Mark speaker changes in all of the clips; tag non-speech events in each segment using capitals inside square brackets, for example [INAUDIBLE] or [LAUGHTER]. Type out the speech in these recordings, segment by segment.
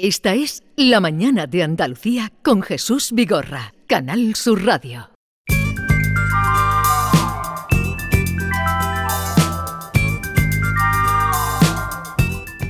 Speaker 1: Esta es La Mañana de Andalucía con Jesús Vigorra, Canal Sur Radio.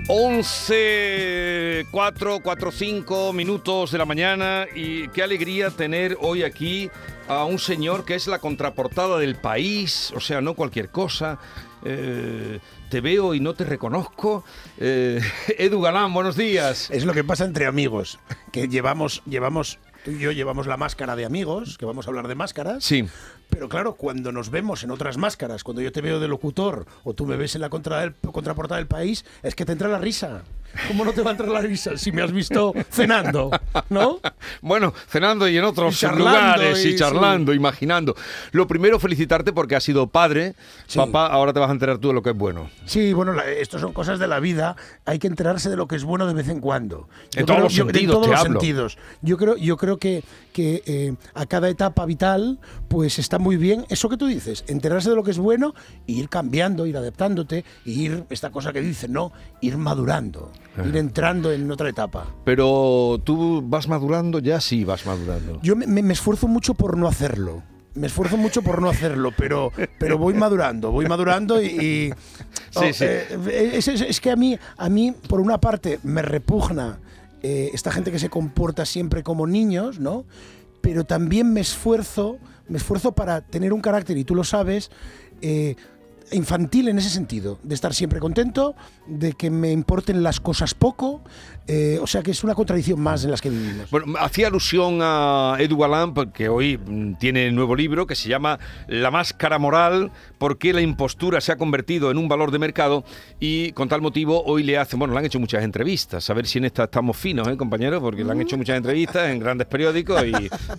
Speaker 2: Once, cuatro, cuatro, cinco minutos de la mañana y qué alegría tener hoy aquí a un señor que es la contraportada del país, o sea, no cualquier cosa. Eh, te veo y no te reconozco. Eh, [LAUGHS] Edu Galán, buenos días.
Speaker 3: Es lo que pasa entre amigos, que llevamos, llevamos, tú y yo llevamos la máscara de amigos, que vamos a hablar de máscaras.
Speaker 2: Sí.
Speaker 3: Pero claro, cuando nos vemos en otras máscaras, cuando yo te veo de locutor o tú me ves en la contra del- contraportada del país, es que te entra la risa. ¿Cómo no te va a entrar la risa si me has visto cenando? ¿No?
Speaker 2: Bueno, cenando y en otros
Speaker 3: Y
Speaker 2: lugares y,
Speaker 3: y-
Speaker 2: charlando, imaginando. Lo primero, felicitarte porque has sido padre.
Speaker 3: Sí.
Speaker 2: Papá, ahora te vas a enterar tú de lo que es bueno.
Speaker 3: Sí, bueno, la- esto son cosas de la vida. Hay que enterarse de lo que es bueno de vez en cuando.
Speaker 2: En todos los sentidos,
Speaker 3: En todos
Speaker 2: te
Speaker 3: los
Speaker 2: hablo.
Speaker 3: sentidos. Yo creo, yo creo que, que eh, a cada etapa vital, pues está muy bien eso que tú dices, enterarse de lo que es bueno e ir cambiando, ir adaptándote, e ir, esta cosa que dicen, ¿no? Ir madurando, ir entrando en otra etapa.
Speaker 2: Pero tú vas madurando, ya sí vas madurando.
Speaker 3: Yo me, me- me esfuerzo mucho por no hacerlo. Me esfuerzo mucho por no hacerlo, pero, pero voy madurando, voy madurando y... y-
Speaker 2: Sí, sí.
Speaker 3: eh, es, es- es que a mí, a mí, por una parte, me repugna eh, esta gente que se comporta siempre como niños, ¿no? Pero también me esfuerzo, me esfuerzo para tener un carácter, y tú lo sabes, eh, infantil en ese sentido, de estar siempre contento, de que me importen las cosas poco, eh, o sea que es una contradicción más en las que vivimos.
Speaker 2: Bueno, hacía alusión a Edu Galán porque hoy mm, tiene nuevo libro que se llama La máscara moral, por qué la impostura se ha convertido en un valor de mercado y con tal motivo hoy le hacen, bueno, le han hecho muchas entrevistas, a ver si en esta estamos finos, ¿eh, compañeros? Porque le han hecho muchas entrevistas en grandes periódicos y,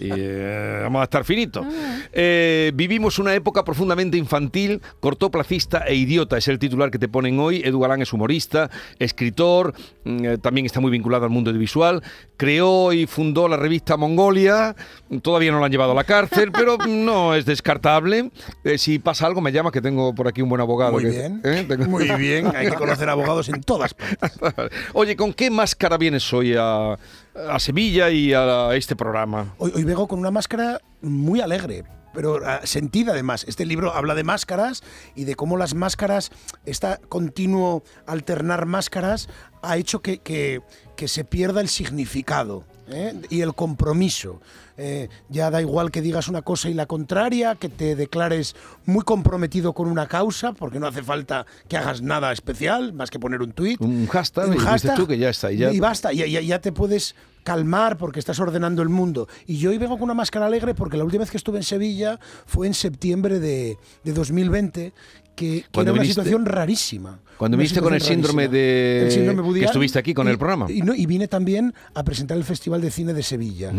Speaker 2: y, eh, vamos a estar finitos. Eh, vivimos una época profundamente infantil, cortoplacista e idiota, es el titular que te ponen hoy. Edu Galán es humorista, escritor, mm, eh, también está muy vinculado al mundo audiovisual, creó y fundó la revista Mongolia, todavía no la han llevado a la cárcel, pero no es descartable. Eh, si pasa algo me llama que tengo por aquí un buen abogado.
Speaker 3: Muy
Speaker 2: que-
Speaker 3: bien,
Speaker 2: ¿eh? Tengo-
Speaker 3: muy bien. Hay que conocer abogados en todas partes. [LAUGHS]
Speaker 2: Oye, ¿con qué máscara vienes hoy a, a Sevilla y a este programa?
Speaker 3: Hoy, hoy vengo con una máscara muy alegre, pero ah, sentida además. Este libro habla de máscaras y de cómo las máscaras, este continuo alternar máscaras, ha hecho que, que- que se pierda el significado. ¿Eh? y el compromiso. Eh, ya da igual que digas una cosa y la contraria, que te declares muy comprometido con una causa, porque no hace falta que hagas nada especial, más que poner un tuit.
Speaker 2: Un hashtag,
Speaker 3: Un
Speaker 2: y
Speaker 3: hashtag,
Speaker 2: tú que ya está. Y ya,
Speaker 3: y basta, ya, ya- ya te puedes calmar porque estás ordenando el mundo. Y yo hoy vengo con una máscara alegre porque la última vez que estuve en Sevilla fue en septiembre de, de 2020, que, era una
Speaker 2: viniste-
Speaker 3: situación rarísima.
Speaker 2: Cuando viniste con el síndrome
Speaker 3: rarísima.
Speaker 2: de-
Speaker 3: El síndrome Woody
Speaker 2: que estuviste aquí con
Speaker 3: y-
Speaker 2: el programa.
Speaker 3: Y, no, y vine también a presentar el Festival de Cine de Sevilla.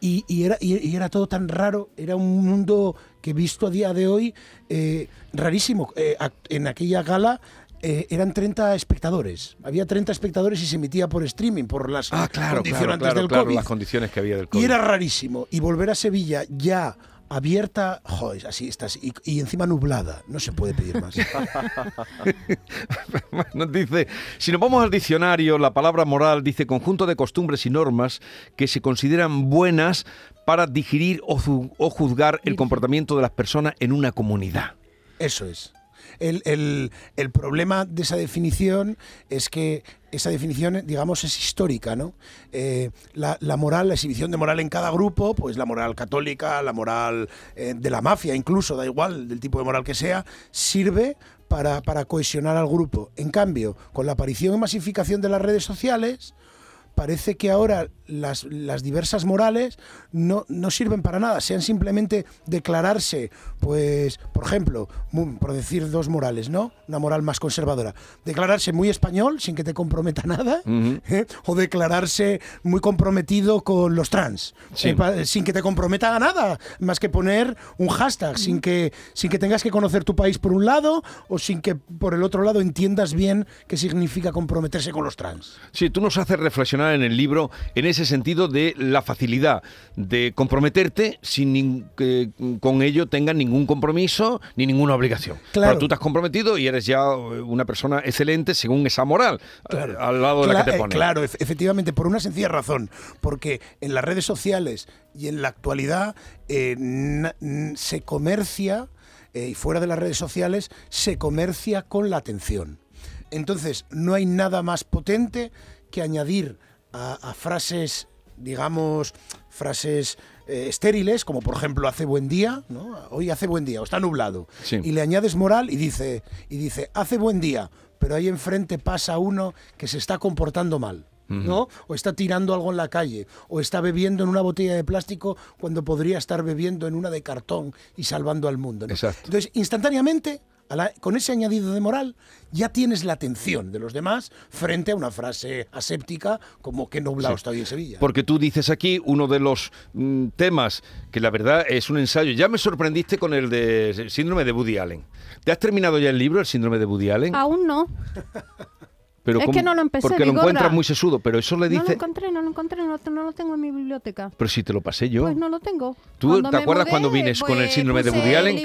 Speaker 3: y, y era, y, y era todo tan raro, era un mundo que visto a día de hoy eh, rarísimo. Eh, en aquella gala eh, eran 30 espectadores. Había 30 espectadores y se emitía por streaming, por las
Speaker 2: Ah, claro, claro,
Speaker 3: condicionantes
Speaker 2: claro,
Speaker 3: del
Speaker 2: claro,
Speaker 3: COVID.
Speaker 2: las condiciones que había del COVID.
Speaker 3: Y era rarísimo. Y volver a Sevilla ya abierta, joder, así estás, y, y encima nublada. No se puede pedir más. [LAUGHS]
Speaker 2: Nos dice, si nos vamos al diccionario, la palabra moral dice conjunto de costumbres y normas que se consideran buenas para digerir o juzgar el comportamiento de las personas en una comunidad.
Speaker 3: Eso es. El, el- el problema de esa definición es que esa definición, digamos, es histórica, ¿no? Eh, la, la moral, la exhibición de moral en cada grupo, pues la moral católica, la moral eh, de la mafia, incluso, da igual, del tipo de moral que sea, sirve para, para cohesionar al grupo. En cambio, con la aparición y masificación de las redes sociales, parece que ahora las, las diversas morales no, no sirven para nada, sean simplemente declararse, pues, por ejemplo, por decir dos morales, ¿no? Una moral más conservadora. Declararse muy español sin que te comprometa [LAUGHS] nada, ¿eh? o declararse muy comprometido con los trans,
Speaker 2: Sí.
Speaker 3: eh, sin que te comprometa a nada, más que poner un hashtag, sin que, sin que tengas que conocer tu país por un lado, o sin que por el otro lado entiendas bien qué significa comprometerse con los trans.
Speaker 2: Sí, tú nos haces reflexionar en el libro en ese sentido de la facilidad de comprometerte sin que con ello tengas ningún compromiso ni ninguna obligación.
Speaker 3: Claro.
Speaker 2: Pero tú te has comprometido y eres ya eh, una persona excelente según esa moral eh, al lado de la que te
Speaker 3: eh,
Speaker 2: pone.
Speaker 3: Claro, ef- efectivamente, por una sencilla razón. Porque en las redes sociales y en la actualidad eh, se comercia, eh, y fuera de las redes sociales, se comercia con la atención. Entonces, no hay nada más potente que añadir a, a frases, digamos, frases eh, estériles, como por ejemplo hace buen día, ¿no? Hoy hace buen día, o está nublado.
Speaker 2: Sí.
Speaker 3: Y le añades moral y dice, y dice, hace buen día, pero ahí enfrente pasa uno que se está comportando mal. ¿no? O está tirando algo en la calle, o está bebiendo en una botella de plástico cuando podría estar bebiendo en una de cartón y salvando al mundo. Entonces, instantáneamente, la- con ese añadido de moral, ya tienes la atención de los demás frente a una frase aséptica como que nublado está hoy en Sevilla.
Speaker 2: Porque tú dices aquí uno de los mm, temas que la verdad es un ensayo. Ya me sorprendiste con el de síndrome de Woody Allen. ¿Te has terminado ya el libro, el síndrome de Woody Allen?
Speaker 4: Aún no.
Speaker 2: Pero
Speaker 4: es
Speaker 2: ¿cómo?
Speaker 4: que no lo empecé,
Speaker 2: Porque lo encuentras muy sesudo, pero eso le
Speaker 4: No lo
Speaker 2: dice...
Speaker 4: encontré, no lo encontré, no, lo- no lo tengo en mi biblioteca.
Speaker 2: pero si te lo pasé yo.
Speaker 4: Pues no lo tengo.
Speaker 2: ¿Tú
Speaker 4: Cuando
Speaker 2: te acuerdas
Speaker 4: mudé,
Speaker 2: cuando vienes con el
Speaker 4: pues,
Speaker 2: síndrome de Woody Allen?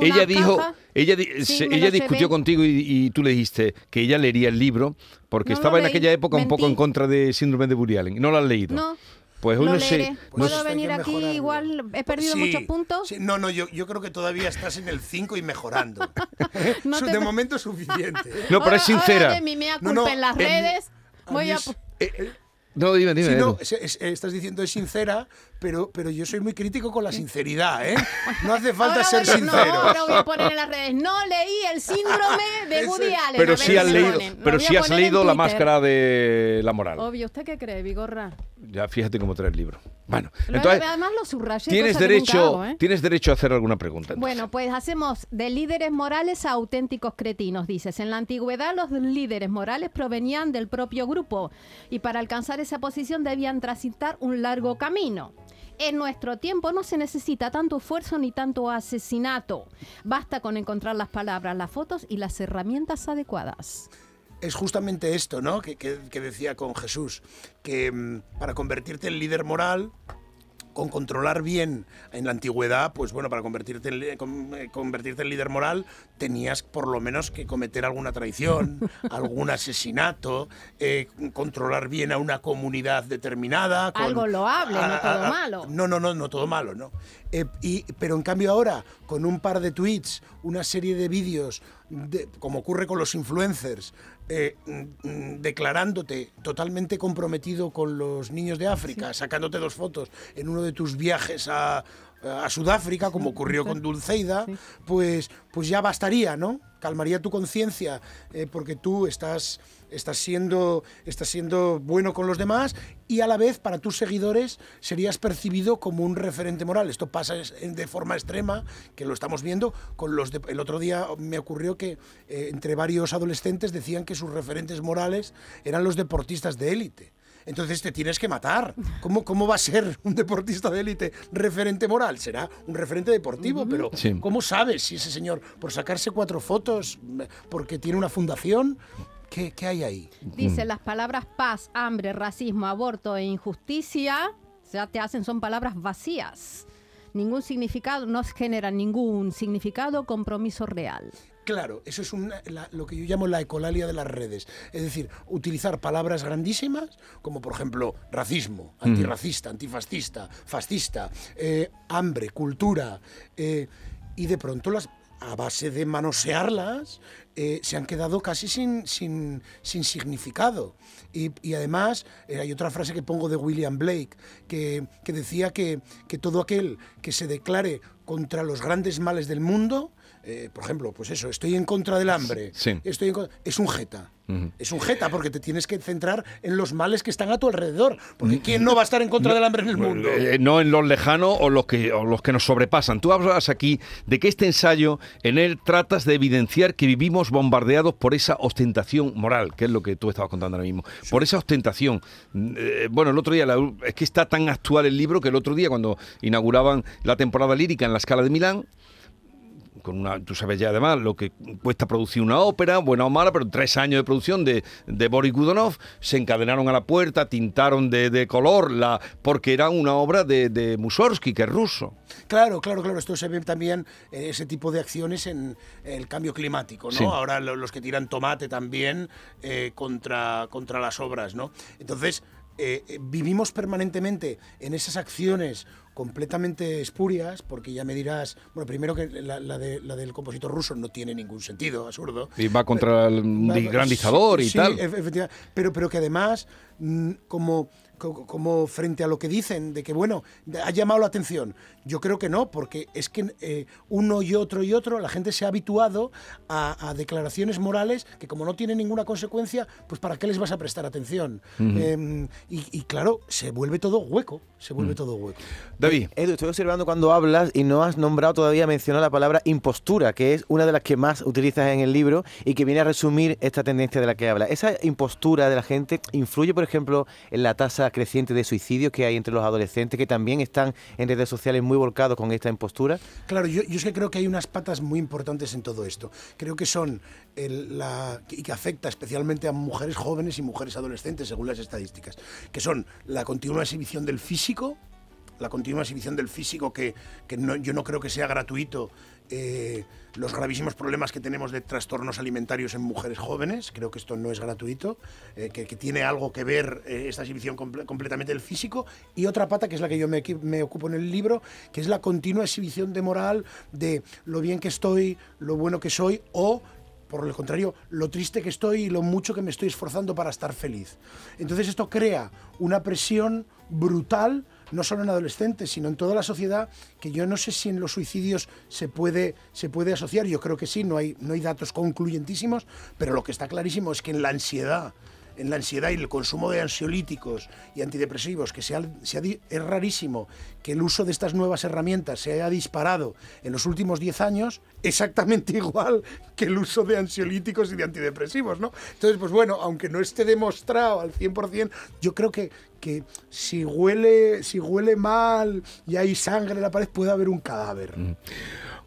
Speaker 2: ella dijo,
Speaker 4: caja.
Speaker 2: ella, di-
Speaker 4: Sí,
Speaker 2: se- ella discutió contigo y, y tú le dijiste que ella leería el libro porque
Speaker 4: No
Speaker 2: estaba en aquella época un poco en contra de síndrome de Woody Allen. No lo has leído.
Speaker 4: No.
Speaker 2: Pues hoy
Speaker 4: lo
Speaker 2: no sé.
Speaker 4: leeré.
Speaker 2: no
Speaker 3: Pues
Speaker 4: ¿Puedo venir aquí?
Speaker 3: mejorarlo.
Speaker 4: Igual he perdido
Speaker 3: Sí,
Speaker 4: muchos puntos.
Speaker 3: sí, no, no, yo, yo creo que todavía estás en el 5 y mejorando. [LAUGHS]
Speaker 4: No te-
Speaker 3: de momento es suficiente. ¿eh?
Speaker 2: No, pero es sincera.
Speaker 4: ahora de mi mea
Speaker 3: No,
Speaker 4: culpa
Speaker 3: no,
Speaker 4: en las
Speaker 3: en-
Speaker 4: redes.
Speaker 3: a
Speaker 4: Voy
Speaker 3: mí
Speaker 4: a...
Speaker 3: es-
Speaker 2: Eh, no, dime, dime.
Speaker 3: Sí, no, es- es- estás diciendo es sincera, pero, pero yo soy muy crítico con la sinceridad, ¿eh? [LAUGHS] No hace falta
Speaker 4: Ahora
Speaker 3: ser
Speaker 4: voy
Speaker 3: sincero.
Speaker 4: No, ahora voy a poner en las redes. No leí el síndrome de Woody Allen.
Speaker 2: Pero sí has
Speaker 4: si
Speaker 2: leído, pero sí
Speaker 4: a
Speaker 2: has leído la máscara de la moral.
Speaker 4: Obvio, ¿usted qué cree, Vigorra?
Speaker 2: Ya fíjate cómo trae el libro. Bueno,
Speaker 4: Lo-
Speaker 2: entonces
Speaker 4: además lo subrayé.
Speaker 2: tienes derecho,
Speaker 4: hago, ¿eh?
Speaker 2: tienes derecho a hacer alguna pregunta. entonces.
Speaker 4: Bueno, pues hacemos de líderes morales a auténticos cretinos, dices. En la antigüedad los líderes morales provenían del propio grupo y para alcanzar esa posición debían transitar un largo camino. En nuestro tiempo no se necesita tanto esfuerzo ni tanto asesinato. Basta con encontrar las palabras, las fotos y las herramientas adecuadas.
Speaker 3: Es justamente esto, ¿no? Que, decía con Jesús, que mm, para convertirte en líder moral, con controlar bien en la antigüedad, pues bueno, para convertirte en, eh, convertirte en líder moral tenías por lo menos que cometer alguna traición, [LAUGHS] algún asesinato, eh, controlar bien a una comunidad determinada. con-
Speaker 4: Algo loable, no todo
Speaker 3: a- a-
Speaker 4: malo.
Speaker 3: No, no, no, no todo malo, ¿no? Eh, y, pero en cambio ahora, con un par de tweets, una serie de vídeos, de- como ocurre con los influencers, eh, mm, mm, declarándote totalmente comprometido con los niños de África, sacándote dos fotos en uno de tus viajes a, a Sudáfrica, como ocurrió con Dulceida, pues, pues ya bastaría, ¿no? Calmaría tu conciencia, eh, porque tú estás, estás, siendo, estás siendo bueno con los demás y a la vez para tus seguidores serías percibido como un referente moral. Esto pasa de forma extrema, que lo estamos viendo con los... de- el otro día me ocurrió que eh, entre varios adolescentes decían que sus referentes morales eran los deportistas de élite. Entonces te tienes que matar. ¿Cómo, ¿Cómo va a ser un deportista de élite referente moral? Será un referente deportivo, pero
Speaker 2: Sí.
Speaker 3: ¿cómo sabes si ese señor, por sacarse cuatro fotos, porque tiene una fundación, qué, qué hay ahí?
Speaker 4: Dice, las palabras paz, hambre, racismo, aborto e injusticia ya te hacen, son palabras vacías. Ningún significado, no generan ningún significado, compromiso real.
Speaker 3: Claro, eso es una- la- lo que yo llamo la ecolalia de las redes. Es decir, utilizar palabras grandísimas, como por ejemplo racismo, antirracista, antifascista, fascista, eh, hambre, cultura, eh, y de pronto las a base de manosearlas, eh, se han quedado casi sin, sin, sin significado. Y, y además, eh, hay otra frase que pongo de William Blake, que, que decía que, que todo aquel que se declare contra los grandes males del mundo, eh, por ejemplo, pues eso, estoy en contra del hambre,
Speaker 2: Sí.
Speaker 3: estoy en con- es un jeta. Es un jeta porque te tienes que centrar en los males que están a tu alrededor. Porque ¿quién no va a estar en contra del hambre en el mundo?
Speaker 2: Eh, no en los lejanos o los que o los que nos sobrepasan. Tú hablas aquí de que este ensayo, en él tratas de evidenciar que vivimos bombardeados por esa ostentación moral, que es lo que tú estabas contando ahora mismo. Por esa ostentación. Eh, bueno, el otro día, la- es que está tan actual el libro que el otro día, cuando inauguraban la temporada lírica en la Escala de Milán, con una, tú sabes ya además lo que cuesta producir una ópera, buena o mala, pero tres años de producción de, de Boris Godunov, se encadenaron a la puerta, tintaron de, de color, la, porque era una obra de, de Mussorgsky, que es ruso.
Speaker 3: Claro, claro, claro. Esto se ve también eh, ese tipo de acciones en el cambio climático, ¿no?
Speaker 2: Sí.
Speaker 3: Ahora lo- los que tiran tomate también eh, contra, contra las obras, ¿no? Entonces, eh, eh, vivimos permanentemente en esas acciones completamente espurias, porque ya me dirás, bueno, primero que la, la de- la del compositor ruso no tiene ningún sentido, absurdo.
Speaker 2: Y va contra el
Speaker 3: Va-
Speaker 2: di- gran dictador y
Speaker 3: sí,
Speaker 2: tal.
Speaker 3: efectivamente. Pero, pero que además, mm, como, co- como frente a lo que dicen, de que, bueno, ha llamado la atención. Yo creo que no, porque es que eh, uno y otro y otro, la gente se ha habituado a, a declaraciones morales que como no tienen ninguna consecuencia, pues ¿para qué les vas a prestar atención? Em, y, y claro, se vuelve todo hueco, se vuelve todo hueco.
Speaker 2: David.
Speaker 5: Edu, estoy observando cuando hablas y no has nombrado todavía, mencionado la palabra impostura, que es una de las que más utilizas en el libro y que viene a resumir esta tendencia de la que habla. ¿Esa impostura de la gente influye, por ejemplo, en la tasa creciente de suicidios que hay entre los adolescentes, que también están en redes sociales muy volcados con esta impostura?
Speaker 3: Claro, yo, es que creo que hay unas patas muy importantes en todo esto. Creo que son la, y que afecta especialmente a mujeres jóvenes y mujeres adolescentes, según las estadísticas, que son la continua exhibición del físico, la continua exhibición del físico que, que no- yo no creo que sea gratuito. eh, los gravísimos problemas que tenemos de trastornos alimentarios en mujeres jóvenes, creo que esto no es gratuito, eh, que, tiene algo que ver eh, esta exhibición comple- completamente del físico, y otra pata, que es la que yo me, me ocupo en el libro, que es la continua exhibición de moral de lo bien que estoy, lo bueno que soy, o por el contrario, lo triste que estoy y lo mucho que me estoy esforzando para estar feliz. Entonces esto crea una presión brutal, no solo en adolescentes, sino en toda la sociedad, que yo no sé si en los suicidios se puede, se puede asociar, yo creo que sí, no hay, no hay datos concluyentísimos, pero lo que está clarísimo es que en la ansiedad, en la ansiedad y el consumo de ansiolíticos y antidepresivos, que se ha- es rarísimo que el uso de estas nuevas herramientas se haya disparado en los últimos 10 años, exactamente [LAUGHS] igual que el uso de ansiolíticos y de antidepresivos, ¿no? Entonces, pues bueno, aunque no esté demostrado al 100%, yo creo que, que si, huele, si huele mal y hay sangre en la pared, puede haber un cadáver.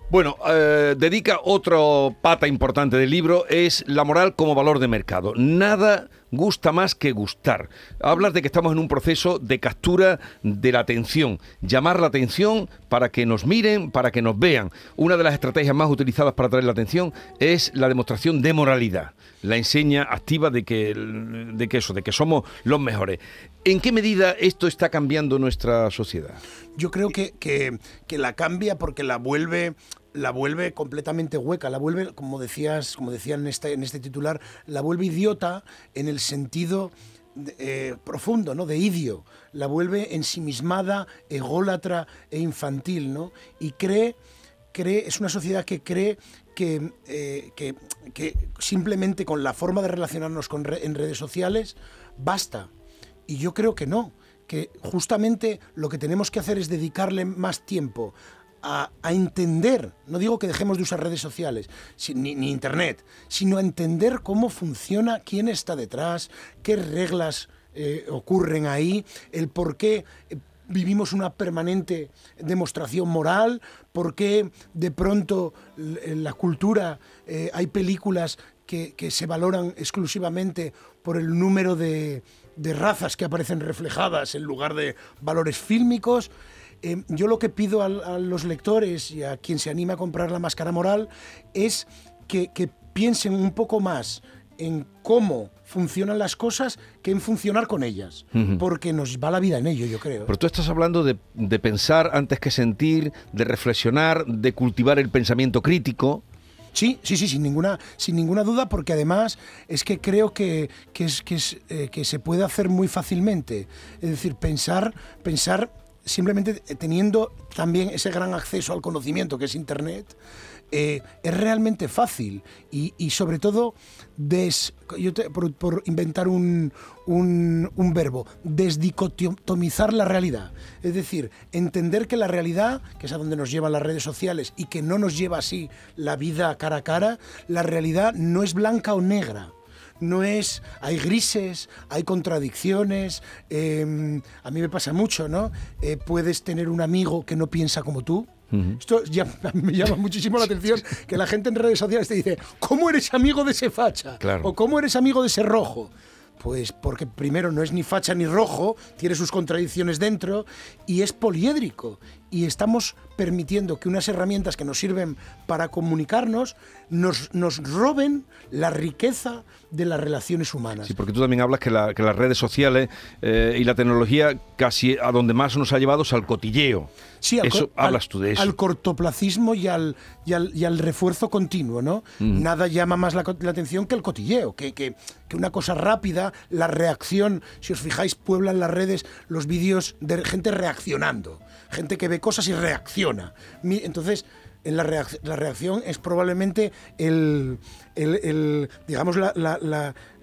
Speaker 2: Bueno, eh, dedica otro pata importante del libro, es la moral como valor de mercado. Nada gusta más que gustar. Hablas de que estamos en un proceso de captura de la atención, llamar la atención para que nos miren, para que nos vean. Una de las estrategias más utilizadas para atraer la atención es la demostración de moralidad, la enseña activa de que, de eso, de que somos los mejores. ¿En qué medida esto está cambiando nuestra sociedad?
Speaker 3: Yo creo que, que- que la cambia porque la vuelve la vuelve completamente hueca, la vuelve, como decías, como decían en este, en este titular, la vuelve idiota en el sentido eh, profundo, ¿no? De idio. La vuelve ensimismada, ególatra e infantil, ¿no? Y cree, cree, es una sociedad que cree que, eh, que, que simplemente con la forma de relacionarnos con re- en redes sociales basta. Y yo creo que no, que justamente lo que tenemos que hacer es dedicarle más tiempo a, entender, no digo que dejemos de usar redes sociales, ni, internet, sino a entender cómo funciona, quién está detrás, qué reglas eh, ocurren ahí, el por qué eh, vivimos una permanente demostración moral, por qué de pronto en la cultura eh, hay películas que, que se valoran exclusivamente por el número de, de razas que aparecen reflejadas en lugar de valores fílmicos. Eh, yo lo que pido a, los lectores y a quien se anima a comprar la máscara moral es que, que piensen un poco más en cómo funcionan las cosas que en funcionar con ellas, porque nos va la vida en ello, yo creo.
Speaker 2: Pero tú estás hablando de, de pensar antes que sentir, de reflexionar, de cultivar el pensamiento crítico.
Speaker 3: Sí, sí, sí, sin ninguna, sin ninguna duda, porque además es que creo que, que es, que, es, eh, que se puede hacer muy fácilmente. Es decir, pensar, pensar simplemente teniendo también ese gran acceso al conocimiento que es Internet, eh, es realmente fácil y, sobre todo des, yo por, por inventar un, un, un verbo, desdicotomizar la realidad. Es decir, entender que la realidad, que es a donde nos llevan las redes sociales y que no nos lleva así la vida cara a cara, la realidad no es blanca o negra no es, hay grises, hay contradicciones, eh, a mí me pasa mucho, ¿no? Eh, puedes tener un amigo que no piensa como tú, Esto ya [LAUGHS] me llama muchísimo la atención que la gente en redes sociales te dice, ¿cómo eres amigo de ese facha?
Speaker 2: Claro.
Speaker 3: O ¿cómo eres amigo de ese rojo? Pues porque primero no es ni facha ni rojo, tiene sus contradicciones dentro y es poliédrico. Y estamos permitiendo que unas herramientas que nos sirven para comunicarnos nos, nos roben la riqueza de las relaciones humanas.
Speaker 2: Sí, porque tú también hablas que, la- que las redes sociales eh, y la tecnología casi a donde más nos ha llevado es al cotilleo.
Speaker 3: Sí, al
Speaker 2: eso,
Speaker 3: al-
Speaker 2: hablas tú de eso.
Speaker 3: Al cortoplacismo y al, y al, y al refuerzo continuo, ¿no?
Speaker 2: Mm.
Speaker 3: Nada llama más la, atención que el cotilleo, que, que- que una cosa rápida, la reacción. Si os fijáis, pueblan las redes los vídeos de gente reaccionando, gente que ve cosas y reacciona. Entonces, en la, reacc- la reacción es probablemente el, el- digamos, la-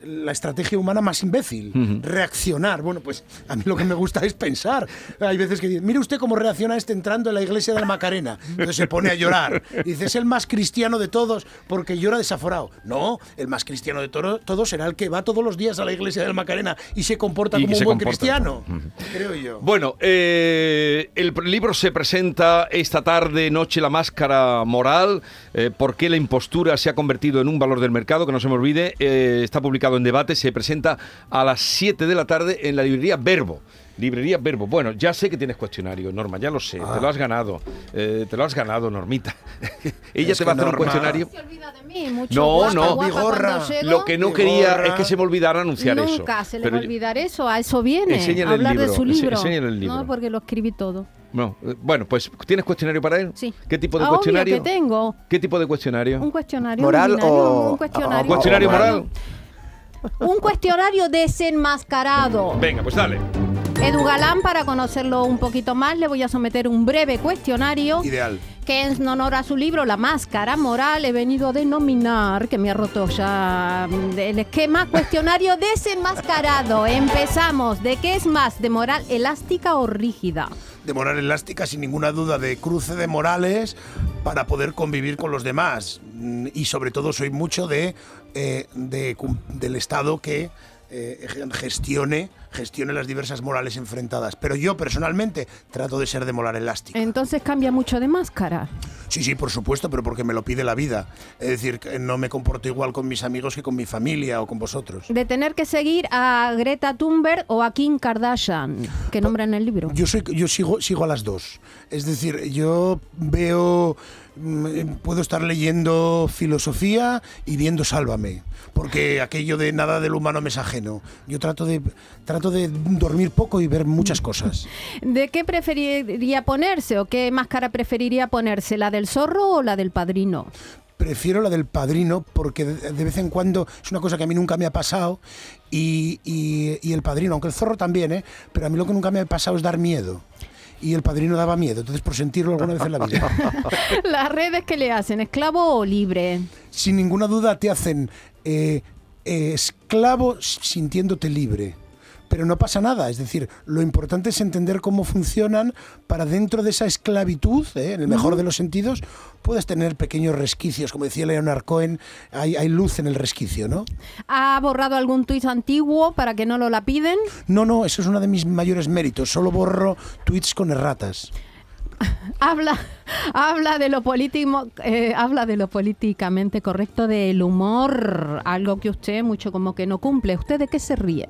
Speaker 3: la estrategia humana más imbécil. Reaccionar. Bueno, pues a mí lo que me gusta es pensar. Hay veces que dicen, mire usted cómo reacciona este entrando en la iglesia de la Macarena. Entonces se pone a llorar. Y dice, es el más cristiano de todos porque llora desaforado. No, el más cristiano de toro- todos será el que va todos los días a la iglesia de la Macarena y se comporta
Speaker 2: Y
Speaker 3: como un buen
Speaker 2: comporta.
Speaker 3: cristiano. Creo yo.
Speaker 2: Bueno, eh, el libro se presenta esta tarde, noche, la máscara moral, eh, por qué la impostura se ha convertido en un valor del mercado, que no se me olvide, eh, está publicado en debate, se presenta a las 7 de la tarde en la librería Verbo. Librería Verbo. Bueno, ya sé que tienes cuestionario, Norma, ya lo sé, te lo has ganado, eh, te lo has ganado, Normita. [LAUGHS] Ella
Speaker 3: Es
Speaker 2: te va a hacer un
Speaker 3: Norma-
Speaker 2: cuestionario.
Speaker 4: Se olvida de mí, mucho
Speaker 2: No,
Speaker 4: guapa,
Speaker 2: no.
Speaker 4: guapa.
Speaker 2: Lo que no
Speaker 3: Mi
Speaker 2: quería
Speaker 3: gorra.
Speaker 2: es que se me olvidara anunciar eso.
Speaker 4: Nunca se le va a
Speaker 2: yo-
Speaker 4: olvidar eso, a eso viene.
Speaker 2: Enséñale el
Speaker 4: hablar de
Speaker 2: libro,
Speaker 4: su
Speaker 2: ense-
Speaker 4: libro.
Speaker 2: enséñale el libro.
Speaker 4: No, porque lo escribí todo.
Speaker 2: No, eh, bueno, pues ¿tienes cuestionario para él?
Speaker 4: Sí.
Speaker 2: ¿Qué tipo de
Speaker 4: Ah, obvio
Speaker 2: cuestionario?
Speaker 4: que tengo.
Speaker 2: ¿Qué tipo de cuestionario?
Speaker 4: Un cuestionario.
Speaker 5: ¿Moral
Speaker 4: un binario,
Speaker 5: o-
Speaker 4: un cuestionario,
Speaker 2: ¿Un cuestionario moral?
Speaker 4: Un cuestionario desenmascarado.
Speaker 2: Venga, pues dale.
Speaker 4: Edu Galán, para conocerlo un poquito más, le voy a someter un breve cuestionario
Speaker 3: Ideal.
Speaker 4: Que en honor a su libro La Máscara Moral he venido a denominar, que me ha roto ya mm, el esquema, cuestionario desenmascarado. Empezamos. ¿De qué es más? ¿De moral elástica o rígida?
Speaker 3: de moral elástica, sin ninguna duda, de cruce de morales para poder convivir con los demás. Mm, Y sobre todo soy mucho de, eh, del Estado que eh, gestione, gestione las diversas morales enfrentadas. Pero yo personalmente trato de ser de moral elástica.
Speaker 4: Entonces cambia mucho de máscara.
Speaker 3: Sí, sí, por supuesto, pero porque me lo pide la vida. Es decir, no me comporto igual con mis amigos que con mi familia o con vosotros.
Speaker 4: De tener que seguir a Greta Thunberg o a Kim Kardashian, que nombra en el libro.
Speaker 3: Yo soy, yo sigo, sigo a las dos. Es decir, yo veo, puedo estar leyendo filosofía y viendo Sálvame, porque aquello de nada del humano me es ajeno. Yo trato de, trato de dormir poco y ver muchas cosas. [LAUGHS]
Speaker 4: ¿De qué preferiría ponerse o qué máscara preferiría ponerse? ¿La del zorro o la del padrino?
Speaker 3: Prefiero la del padrino porque de de vez en cuando es una cosa que a mí nunca me ha pasado y, y- y el padrino, aunque el zorro también, ¿eh? pero a mí lo que nunca me ha pasado es dar miedo. Y el padrino daba miedo, entonces por sentirlo alguna vez en la vida. [LAUGHS]
Speaker 4: Las redes que le hacen, esclavo o libre.
Speaker 3: sin ninguna duda te hacen eh, eh, esclavo sintiéndote libre. Pero no pasa nada, es decir, lo importante es entender cómo funcionan para dentro de esa esclavitud, ¿eh? en el mejor de los sentidos, puedas tener pequeños resquicios. Como decía Leonard Cohen, hay, hay luz en el resquicio, ¿no?
Speaker 4: ¿Ha borrado algún tuit antiguo para que no lo la piden?
Speaker 3: No, no, eso es uno de mis mayores méritos. Solo borro tweets con erratas. [LAUGHS]
Speaker 4: Habla, habla de lo eh, habla de lo políticamente correcto del humor, algo que usted mucho como que no cumple. ¿Usted de qué se ríe?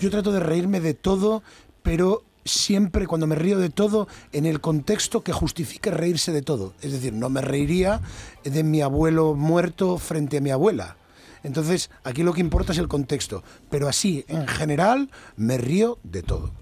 Speaker 3: Yo trato de reírme de todo, pero siempre cuando me río de todo en el contexto que justifique reírse de todo. Es decir, no me reiría de mi abuelo muerto frente a mi abuela. Entonces, aquí lo que importa es el contexto. Pero así, en general, me río de todo.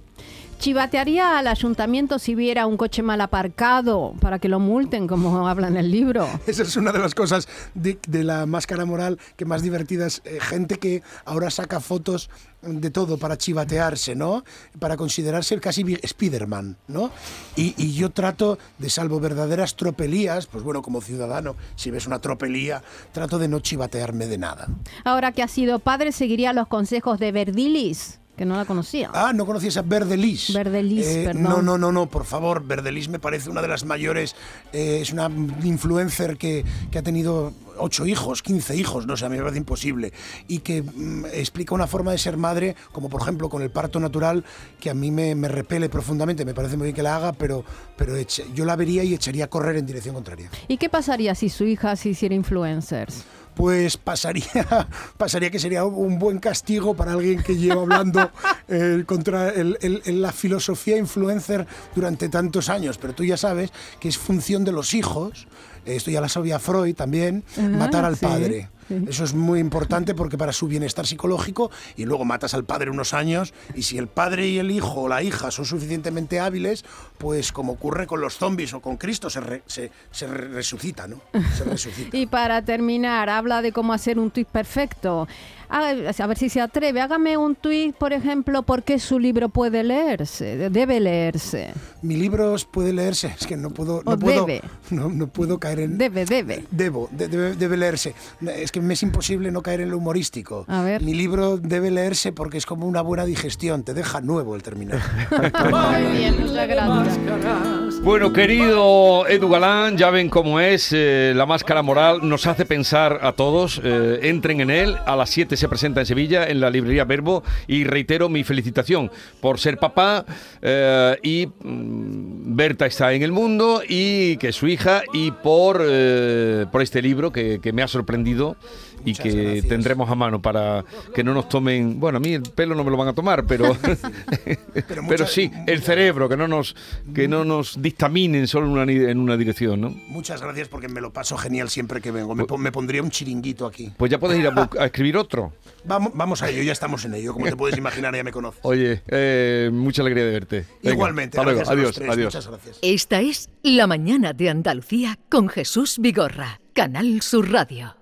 Speaker 4: ¿Chivatearía al ayuntamiento si viera un coche mal aparcado para que lo multen, como [LAUGHS] habla en el libro?
Speaker 3: Esa es una de las cosas de, de la máscara moral que más divertidas. Eh, gente que ahora saca fotos de todo para chivatearse, ¿no? Para considerarse el casi Spiderman, ¿no? Y, y yo trato de, salvo verdaderas tropelías, pues bueno, como ciudadano, si ves una tropelía, trato de no chivatearme de nada.
Speaker 4: Ahora que ha sido padre, ¿seguiría los consejos de Verdilis? Que no la conocía.
Speaker 3: Ah, ¿no conocías a Verdelis?
Speaker 4: Verdelis, perdón.
Speaker 3: No, no, no, no, por favor, Verdelis me parece una de las mayores, eh, es una influencer que, que ha tenido ocho hijos, 15 hijos, no sé, a mí me parece imposible. Y que mm, explica una forma de ser madre, como por ejemplo con el parto natural, que a mí me, me repele profundamente. Me parece muy bien que la haga, pero, pero eche- yo la vería y echaría a correr en dirección contraria.
Speaker 4: ¿Y qué pasaría si su hija se hiciera influencers?
Speaker 3: Pues pasaría, [LAUGHS] pasaría que sería un buen castigo para alguien que lleva hablando eh, contra el- la filosofía influencer durante tantos años. Pero tú ya sabes que es función de los hijos, esto ya lo sabía Freud también, matar al
Speaker 4: sí,
Speaker 3: padre.
Speaker 4: Sí.
Speaker 3: Eso es muy importante porque para su bienestar psicológico y luego matas al padre unos años y si el padre y el hijo o la hija son suficientemente hábiles, pues como ocurre con los zombies o con Cristo, se, re- se, se re- resucita, ¿no? Se resucita. [LAUGHS]
Speaker 4: Y para terminar, habla de cómo hacer un tuit perfecto. A, a ver si se atreve. Hágame un tuit, por ejemplo, por qué su libro puede leerse, debe leerse.
Speaker 3: Mi libro puede leerse, es que no puedo, no
Speaker 4: O
Speaker 3: puedo,
Speaker 4: debe.
Speaker 3: no, no puedo caer en
Speaker 4: Debe, debe.
Speaker 3: debo, de- debe, debe leerse. Es que me es imposible no caer en lo humorístico.
Speaker 4: A ver.
Speaker 3: Mi libro debe leerse porque es como una buena digestión, te deja nuevo el terminar. [LAUGHS]
Speaker 4: Muy bien, muchas gracias.
Speaker 2: Bueno, querido Edu Galán, ya ven cómo es eh, la máscara moral, nos hace pensar a todos, eh, entren en él, a las 7 se presenta en Sevilla, en la librería Verbo, y reitero mi felicitación por ser papá, eh, y mm, Berta está en el mundo, y que es su hija, y por, eh, por este libro que, que me ha sorprendido y
Speaker 3: Muchas
Speaker 2: que
Speaker 3: gracias.
Speaker 2: tendremos a mano para que no nos tomen, bueno, a mí el pelo no me lo van a tomar, pero, [LAUGHS] pero, [LAUGHS]
Speaker 3: muchas-
Speaker 2: sí, el cerebro, que no nos, que no nos dictaminen solo en una, ni- en una dirección, ¿no?
Speaker 3: Muchas gracias porque me lo paso genial siempre que vengo. Me, pon- me pondría un chiringuito aquí.
Speaker 2: Pues ya puedes ir a, a escribir otro. [LAUGHS]
Speaker 3: Vamos, vamos a ello, ya estamos en ello. Como te puedes imaginar, ya me conoces.
Speaker 2: Oye, eh, mucha alegría de verte. Venga,
Speaker 3: Igualmente,
Speaker 2: hasta luego.
Speaker 3: gracias a los
Speaker 2: Adiós,
Speaker 3: tres,
Speaker 2: adiós.
Speaker 3: Muchas gracias.
Speaker 1: Esta es La mañana de Andalucía con Jesús Vigorra, Canal Sur Radio.